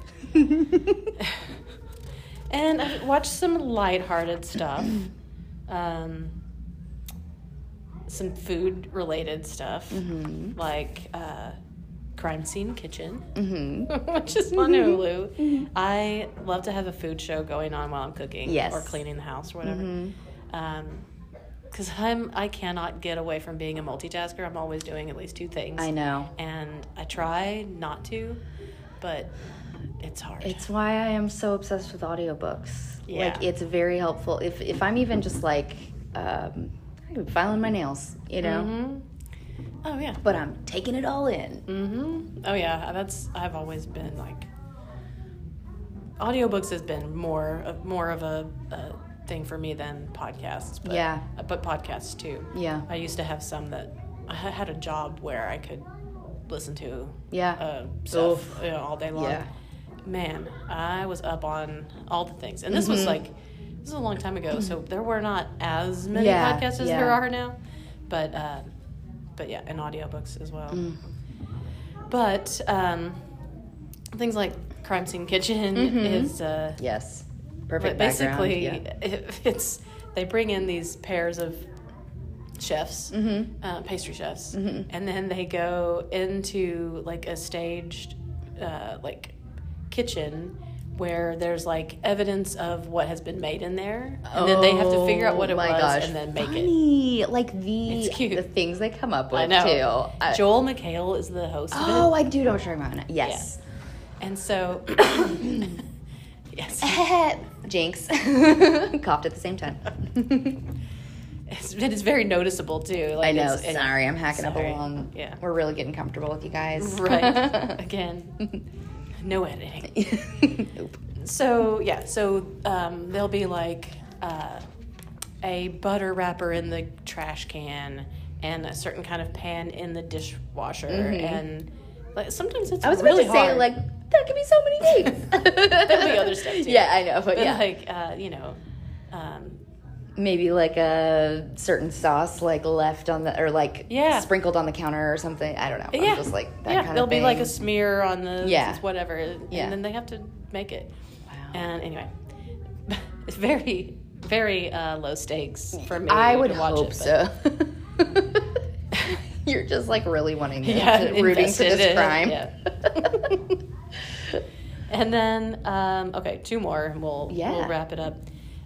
And I watched some lighthearted stuff. Um, some food related stuff.
Mm-hmm.
Like uh, Crime Scene Kitchen.
mm-hmm.
which is on Hulu. I love to have a food show going on while I'm cooking
Yes.
or cleaning the house or whatever.
Mm-hmm.
Um, because I'm I cannot get away from being a multitasker. I'm always doing at least two things.
I know.
and I try not to, but it's hard.
It's why I am so obsessed with audiobooks.
Yeah.
Like it's very helpful. If if I'm even just like um filing my nails, you know,
hmm Oh yeah.
but I'm taking it all in.
Mm-hmm. Oh yeah. That's I've always been like. Audiobooks has been more of more of a, a thing for me than podcasts. But,
Yeah.
But podcasts too.
Yeah.
I used to have some that I had a job where I could listen to
Yeah.
uh, stuff you know, all day long.
Yeah.
Man, I was up on all the things, and this was
Mhm.
like this is a long time ago, so there were not as many
Yeah,
podcasts as
yeah.
there are now. But uh, but yeah, and audiobooks as well.
Mm.
But um, things like Crime Scene Kitchen
Mhm.
is uh,
Yes. Perfect
basically
background.
it, it's they bring in these pairs of chefs,
Mm-hmm.
uh, pastry chefs,
Mhm.
and then they go into like a staged uh, like kitchen where there's like evidence of what has been made in there, and then they have to figure out what it
Oh
was
gosh,
and then make it.
Like the the things they come up with
I know.
too. I-
Joel McHale is the host of
oh, I do know what you're talking about. Yes.
and so yes,
Jinx. Coughed at the same time.
it's, it is very noticeable too. Like
I know. Sorry, I'm hacking
sorry.
up along.
Yeah.
We're really getting comfortable with you guys.
Right. Again, no editing.
nope.
So, yeah, so um, there'll be like uh, a butter wrapper in the trash can and a certain kind of pan in the dishwasher. And like sometimes it's
Mm-hmm. I was about
really
to say like that could be so many things.
There'll be other stuff, too.
Yeah, I know, but
But
yeah,
like, uh, you know, um,
maybe like a certain sauce like left on the or like
Yeah.
sprinkled on the counter or something. I don't know.
yeah,
I'm just like that
yeah,
kind
there'll
of
be
thing.
like a smear on the
Yeah.
whatever. And
Yeah.
then they have to make it.
Wow.
And anyway, it's very, very uh, low stakes for me.
I would
to watch
hope
it,
so. You're just like really wanting to,
Yeah,
to- rooting for this
in
crime.
And then, um, okay, two more, and we'll
Yeah.
we'll wrap it up.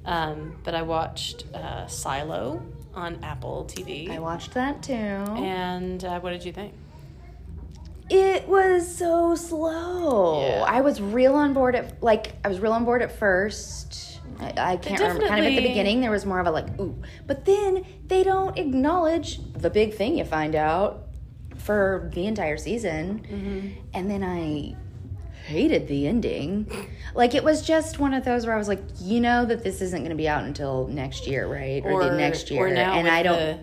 Um, but I watched uh, Silo on Apple TV,
I watched that too.
and uh, what did you think?
It was so slow.
Yeah.
I was real on board at like I was real on board at first. I, I can't remember. Kind of at the beginning, there was more of a like ooh, but then they don't acknowledge the big thing you find out for the entire season,
Mm-hmm.
and then I hated the ending. Like it was just one of those where I was like, you know that this isn't going to be out until next year, right? Or, the next year,
or now
and I don't.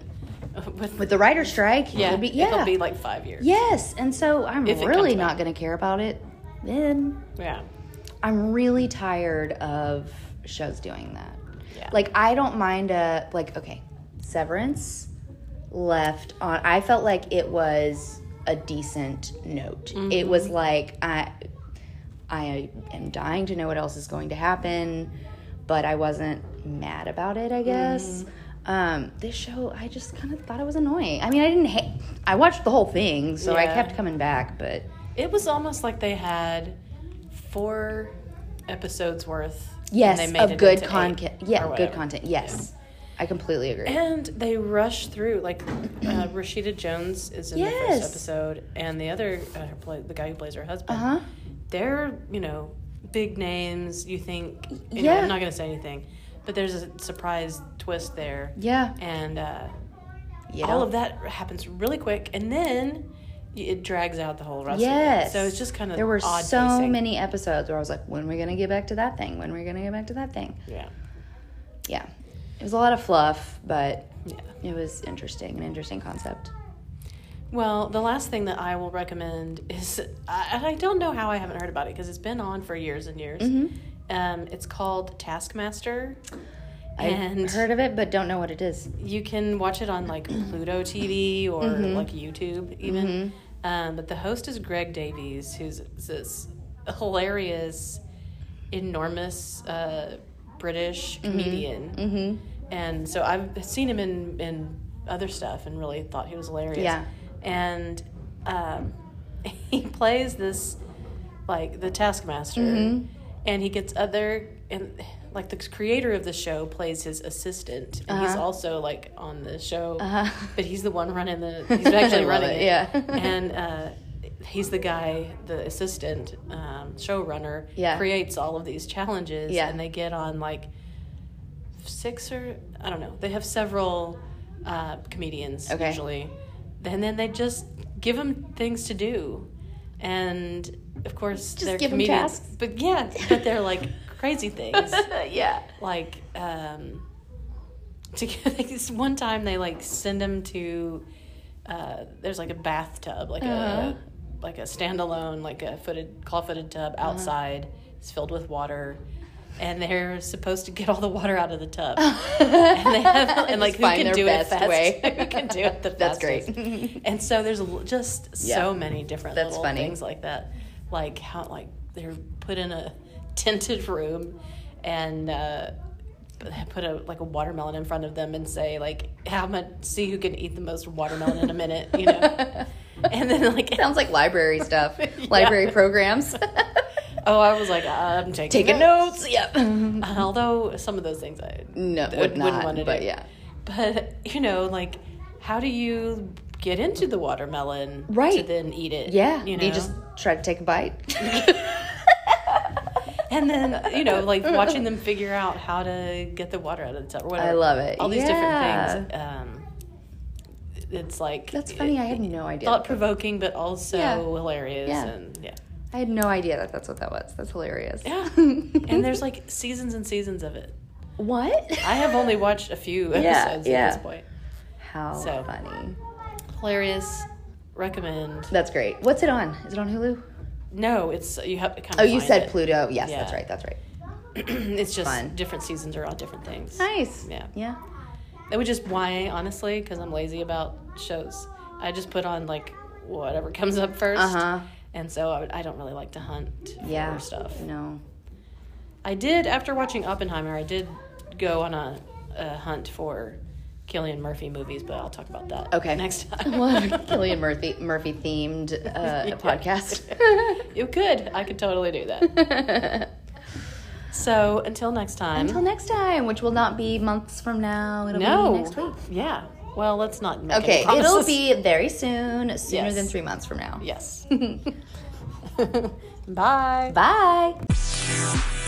the, with,
with the writer strike,
yeah,
it'll be, yeah,
it'll be like five years.
Yes, and so I'm
If
really not going to care about it then.
yeah,
I'm really tired of shows doing that.
Yeah.
Like I don't mind a like okay, Severance left on I felt like it was a decent note. It
Mm-hmm.
was like I I am dying to know what else is going to happen, but I wasn't mad about it, I guess.
Mm-hmm.
Um, this show, I just kind of thought it was annoying. I mean, I didn't hate. I watched the whole thing, so I kept coming back. But
it was almost like they had four episodes worth. and
yes,
they made
of
it
good content. Yeah, good content. Yes, I completely agree.
And they rush through. Like uh, Rashida Jones is in the first episode, and the other, uh, play, the guy who plays her husband.
Uh huh.
They're you know big names. You think? You know, I'm not going to say anything, but there's a surprise twist there,
Yeah.
and uh,
Yeah.
all of that happens really quick, and then it drags out the whole rest
Yes.
of it. So it's just kind of
There were so
pacing.
many episodes where I was like, when are we going to get back to that thing? When are we going to get back to that thing?
Yeah.
Yeah. It was a lot of fluff, but
Yeah.
it was interesting, an interesting concept.
Well, the last thing that I will recommend is I, I don't know how I haven't heard about it because it's been on for years and years.
Mm-hmm.
Um, it's called Taskmaster,
I've heard of it, but don't know what it is.
you can watch it on like Pluto TV or
Mm-hmm.
like YouTube even. Um, but the host is Greg Davies, who's this hilarious, enormous uh, British comedian.
Mm-hmm.
And so I've seen him in, in other stuff and really thought he was hilarious.
Yeah.
And um, he plays this, like, the Taskmaster,
Mm-hmm.
and he gets other, and like the creator of the show plays his assistant. And he's
Uh-huh.
also, like, on the show,
Uh-huh.
but he's the one running the, he's actually running
it,
it.
yeah.
and, uh, He's the guy, the assistant um, showrunner,
Yeah.
creates all of these challenges,
Yeah.
and they get on like six or I don't know. They have several uh, comedians
Okay.
usually, and then they just give them things to do, and of course
Just
they're
give
comedians.
tasks.
But yeah, but they're like crazy things,
yeah.
like um, to get one time they like send them to. Uh, there's like a bathtub, like
Uh-huh.
a like a standalone, like a footed claw footed tub outside. It's filled with water, and they're supposed to get all the water out of the tub. and they have, and like who can do it fast?
way.
who can do it the best.
That's great.
and so there's just
Yeah.
so many different
That's
little
funny.
things like that, like how like they're put in a tinted room, and. Uh, put a like a watermelon in front of them and say like how much see who can eat the most watermelon in a minute you know and then like
Sounds like library stuff,
Yeah.
library programs.
Oh i was like i'm taking
Taking notes. Yep.
although some of those things i
No,
would-
would not.
wouldn't want to
but
do
yeah,
but you know like how do you get into the watermelon to
Right.
then eat it
yeah.
you know
you just try to take a bite?
and then you know like watching them figure out how to get the water out of the tub or whatever
I love it.
all these
Yeah.
different things um it's like
That's funny. I had no idea.
thought provoking but also
Yeah.
hilarious
Yeah.
and yeah
I had no idea that that's what that was. That's hilarious.
yeah and there's like seasons and seasons of it
what?
i have only watched a few episodes
yeah.
at this point
How
So.
funny.
hilarious recommend
That's great. What's it on? Is it on Hulu?
no it's you have to kind
Oh, you said
it.
Pluto. Yes,
Yeah.
that's right. That's right.
it's just
Fun.
different seasons are on different things
Nice.
Yeah.
Yeah.
That would just why honestly because i'm lazy about shows i just put on like whatever comes up first
Uh huh.
And so I, would, I don't really like to hunt
Yeah.
for stuff
No.
i did after watching oppenheimer i did go on a, a hunt for cillian murphy movies but i'll talk about that
Okay.
next time
We'll have a Cillian Murphy Murphy themed uh, podcast.
you could i could totally do that so until next time
Until next time, which will not be months from now. It'll
no
be next week.
yeah well let's not make
Okay,
any
it'll be very soon, sooner
Yes.
than three months from now.
yes bye
Bye.